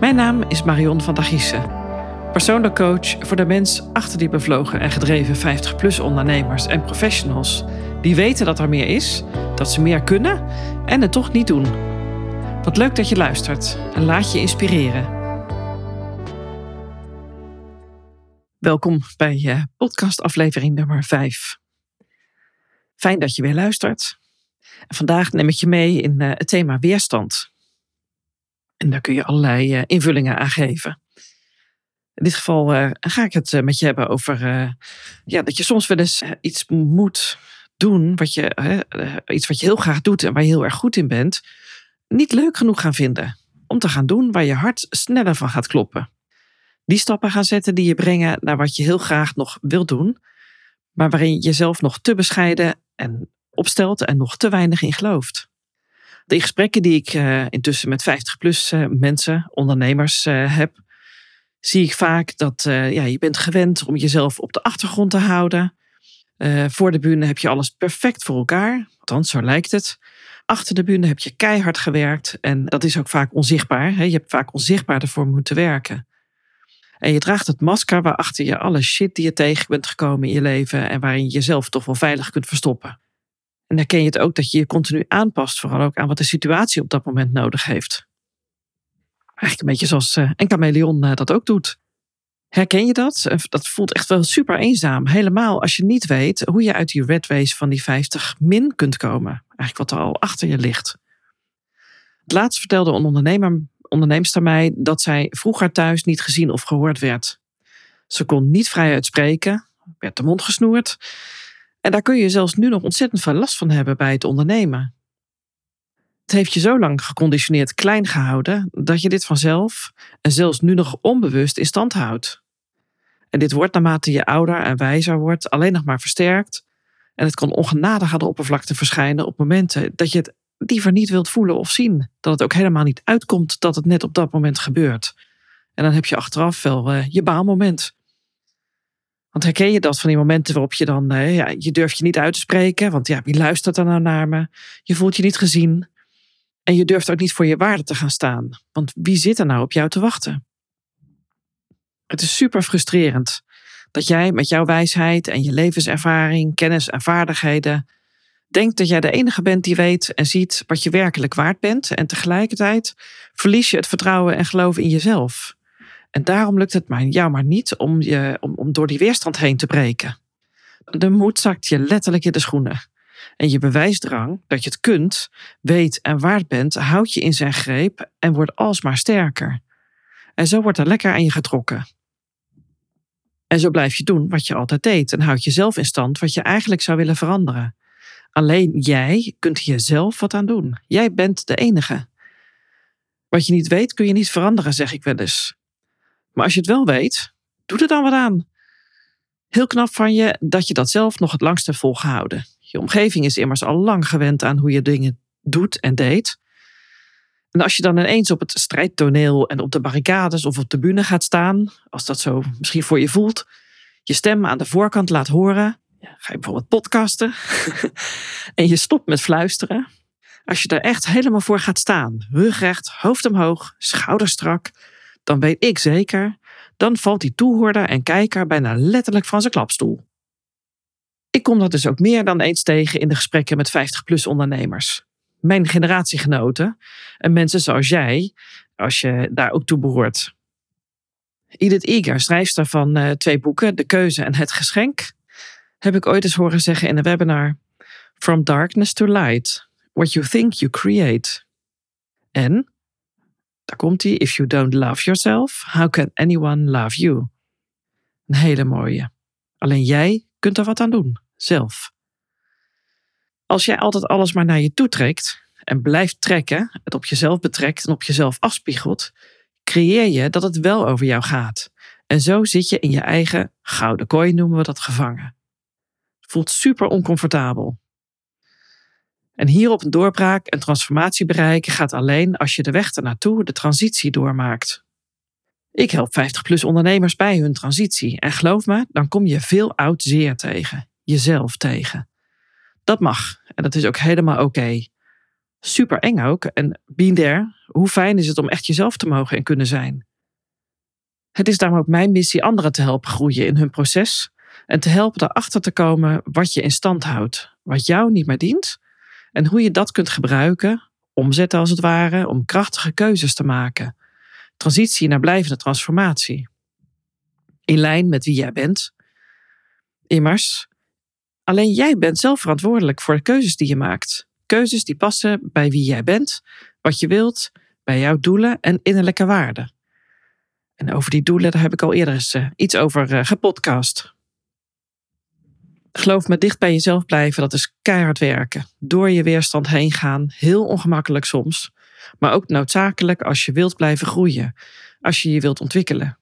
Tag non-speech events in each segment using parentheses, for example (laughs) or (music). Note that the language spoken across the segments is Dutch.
Mijn naam is Marion van der Giessen. Persoonlijk coach voor de mens achter die bevlogen en gedreven 50-plus ondernemers en professionals. Die weten dat er meer is, dat ze meer kunnen en het toch niet doen. Wat leuk dat je luistert en laat je inspireren. Welkom bij uh, podcast aflevering nummer 5. Fijn dat je weer luistert. En vandaag neem ik je mee in uh, het thema weerstand. En daar kun je allerlei uh, invullingen aan geven. In dit geval uh, ga ik het met je hebben over ja, dat je soms wel eens iets moet doen, wat je, iets wat je heel graag doet en waar je heel erg goed in bent, niet leuk genoeg gaan vinden. Om te gaan doen waar je hart sneller van gaat kloppen. Die stappen gaan zetten die je brengen naar wat je heel graag nog wilt doen, maar waarin je jezelf nog te bescheiden en opstelt en nog te weinig in gelooft. De gesprekken die ik uh, intussen met 50-plus uh, eh, mensen, ondernemers uh, heb, zie ik vaak dat ja, je bent gewend om jezelf op de achtergrond te houden. voor de bühne heb je alles perfect voor elkaar, althans zo lijkt het. Achter de bühne heb je keihard gewerkt en dat is ook vaak onzichtbaar. Hè? Je hebt vaak onzichtbaar ervoor moeten werken. En je draagt het masker waarachter je alle shit die je tegen bent gekomen in je leven en waarin je jezelf toch wel veilig kunt verstoppen. En herken je het ook dat je je continu aanpast, vooral ook aan wat de situatie op dat moment nodig heeft. Eigenlijk een beetje zoals uh, een chameleon uh, dat ook doet. Herken je dat? Eh, dat voelt echt wel super eenzaam. Helemaal als je niet weet hoe je uit die red race van die 50 min kunt komen. Eigenlijk wat er al achter je ligt. Het laatst vertelde een ondernemer, onderneemster mij dat zij vroeger thuis niet gezien of gehoord werd. Ze kon niet vrij uitspreken, werd de mond gesnoerd en daar kun je zelfs nu nog ontzettend veel last van hebben bij het ondernemen. Het heeft je zo lang geconditioneerd klein gehouden dat je dit vanzelf en zelfs nu nog onbewust in stand houdt. En dit wordt naarmate je ouder en wijzer wordt alleen nog maar versterkt. En het kan ongenadig aan de oppervlakte verschijnen op momenten dat je het liever niet wilt voelen of zien. Dat het ook helemaal niet uitkomt dat het net op dat moment gebeurt. En dan heb je achteraf wel uh, je baalmoment. Want herken je dat van die momenten waarop je dan, uh, ja, je durft je niet uit te spreken, want ja, wie luistert er nou naar me? Je voelt je niet gezien. En je durft ook niet voor je waarde te gaan staan, want wie zit er nou op jou te wachten? Het is super frustrerend dat jij met jouw wijsheid en je levenservaring, kennis en vaardigheden denkt dat jij de enige bent die weet en ziet wat je werkelijk waard bent en tegelijkertijd verlies je het vertrouwen en geloof in jezelf. En daarom lukt het mij, jou maar niet om, je, om, om door die weerstand heen te breken. De moed zakt je letterlijk in de schoenen. En je bewijsdrang dat je het kunt, weet en waard bent, houdt je in zijn greep en wordt alsmaar sterker. En zo wordt er lekker aan je getrokken. En zo blijf je doen wat je altijd deed en houd jezelf in stand wat je eigenlijk zou willen veranderen. Alleen jij kunt hier zelf wat aan doen. Jij bent de enige. Wat je niet weet kun je niet veranderen, zeg ik wel eens. Maar als je het wel weet, doe er dan wat aan. Heel knap van je dat je dat zelf nog het langst hebt volgehouden. Je omgeving is immers al lang gewend aan hoe je dingen doet en deed. En als je dan ineens op het strijdtoneel en op de barricades of op de bühne gaat staan, als dat zo misschien voor je voelt, je stem aan de voorkant laat horen, ga je bijvoorbeeld podcasten (laughs) en je stopt met fluisteren. Als je daar echt helemaal voor gaat staan, rugrecht, hoofd omhoog, schouders strak, dan weet ik zeker, dan valt die toehoorder en kijker bijna letterlijk van zijn klapstoel. Ik kom dat dus ook meer dan eens tegen in de gesprekken met 50-plus ondernemers. Mijn generatiegenoten en mensen zoals jij, als je daar ook toe behoort. Edith Eger, schrijfster van uh, twee boeken, De Keuze en Het Geschenk, heb ik ooit eens horen zeggen in een webinar: From darkness to light, what you think you create. En daar komt hij. If you don't love yourself, how can anyone love you? Een hele mooie. Alleen jij kunt er wat aan doen, zelf. Als jij altijd alles maar naar je toe trekt en blijft trekken, het op jezelf betrekt en op jezelf afspiegelt, creëer je dat het wel over jou gaat. En zo zit je in je eigen gouden kooi, noemen we dat, gevangen. Voelt super oncomfortabel. En hierop een doorbraak en transformatie bereiken gaat alleen als je de weg ernaartoe, de transitie doormaakt. Ik help 50-plus ondernemers bij hun transitie en geloof me, dan kom je veel oud zeer tegen, jezelf tegen. Dat mag en dat is ook helemaal oké. Super eng ook. En be hoe fijn is het om echt jezelf te mogen en kunnen zijn. Het is daarom ook mijn missie anderen te helpen groeien in hun proces en te helpen erachter te komen wat je in stand houdt, wat jou niet meer dient en hoe je dat kunt gebruiken, omzetten als het ware, om krachtige keuzes te maken. Transitie naar blijvende transformatie. In lijn met wie jij bent. Immers, alleen jij bent zelf verantwoordelijk voor de keuzes die je maakt. Keuzes die passen bij wie jij bent, wat je wilt, bij jouw doelen en innerlijke waarden. En over die doelen, heb ik al eerder eens uh, iets over uh, gepodcast. Geloof me, dicht bij jezelf blijven, dat is keihard werken. Door je weerstand heen gaan, heel ongemakkelijk soms. Maar ook noodzakelijk als je wilt blijven groeien, als je je wilt ontwikkelen.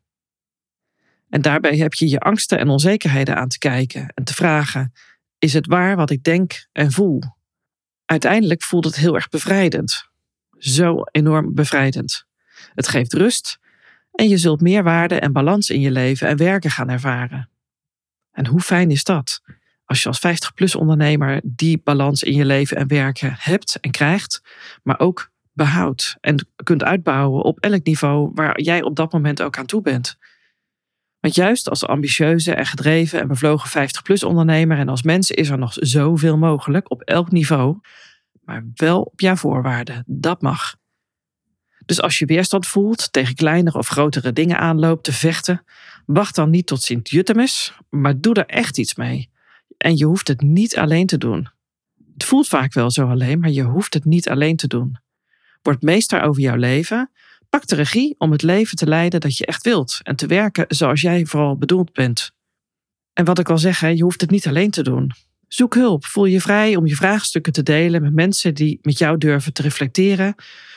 En daarbij heb je je angsten en onzekerheden aan te kijken en te vragen: is het waar wat ik denk en voel? Uiteindelijk voelt het heel erg bevrijdend. Zo enorm bevrijdend. Het geeft rust en je zult meer waarde en balans in je leven en werken gaan ervaren. En hoe fijn is dat? Als je als 50-plus ondernemer die balans in je leven en werken hebt en krijgt, maar ook behoudt en kunt uitbouwen op elk niveau waar jij op dat moment ook aan toe bent. Want juist als ambitieuze en gedreven en bevlogen 50-plus ondernemer en als mens is er nog zoveel mogelijk op elk niveau, maar wel op jouw voorwaarden. Dat mag. Dus als je weerstand voelt, tegen kleinere of grotere dingen aanloopt te vechten, wacht dan niet tot Sint-Jutemus, maar doe er echt iets mee. En je hoeft het niet alleen te doen. Het voelt vaak wel zo alleen, maar je hoeft het niet alleen te doen. Word meester over jouw leven. Pak de regie om het leven te leiden dat je echt wilt en te werken zoals jij vooral bedoeld bent. En wat ik al zeg, je hoeft het niet alleen te doen. Zoek hulp. Voel je vrij om je vraagstukken te delen met mensen die met jou durven te reflecteren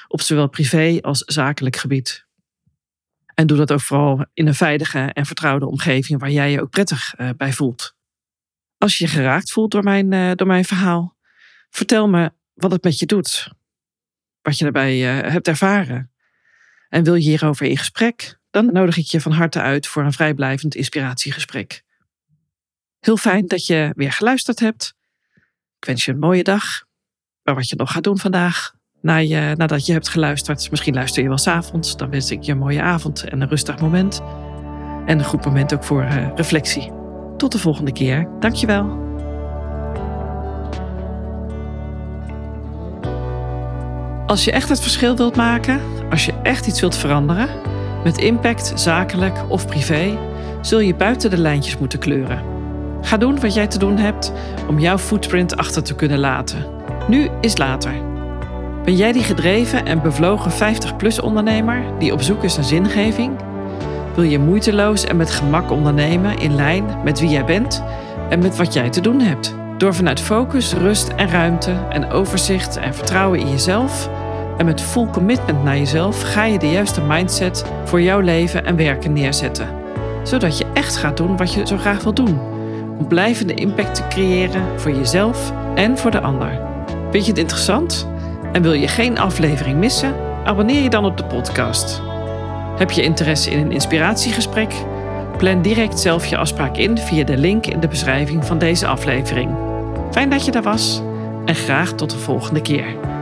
op zowel privé als zakelijk gebied. En doe dat ook vooral in een veilige en vertrouwde omgeving waar jij je ook prettig eh, bij voelt. Als je je geraakt voelt door mijn, uh, door mijn verhaal, vertel me wat het met je doet. Wat je daarbij uh, hebt ervaren. En wil je hierover in gesprek, dan nodig ik je van harte uit voor een vrijblijvend inspiratiegesprek. Heel fijn dat je weer geluisterd hebt. Ik wens je een mooie dag. Maar wat je nog gaat doen vandaag, na nadat je hebt geluisterd, misschien luister je wel s'avonds, dan wens ik je een mooie avond en een rustig moment. En een goed moment ook voor uh, reflectie. Tot de volgende keer. Dankjewel. Als je echt het verschil wilt maken, als je echt iets wilt veranderen, met impact, zakelijk of privé, zul je buiten de lijntjes moeten kleuren. Ga doen wat jij te doen hebt om jouw footprint achter te kunnen laten. Nu is later. Ben jij die gedreven en bevlogen 50-plus ondernemer die op zoek is naar zingeving? Wil je moeiteloos en met gemak ondernemen in lijn met wie jij bent en met wat jij te doen hebt? Door vanuit focus, rust en ruimte en overzicht en vertrouwen in jezelf en met full commitment naar jezelf ga je de juiste mindset voor jouw leven en werken neerzetten. Zodat je echt gaat doen wat je zo graag wil doen. Om blijvende impact te creëren voor jezelf en voor de ander. Vind je het interessant? En wil je geen aflevering missen? Abonneer je dan op de podcast. Heb je interesse in een inspiratiegesprek? Plan direct zelf je afspraak in via de link in de beschrijving van deze aflevering. Fijn dat je daar was en graag tot de volgende keer.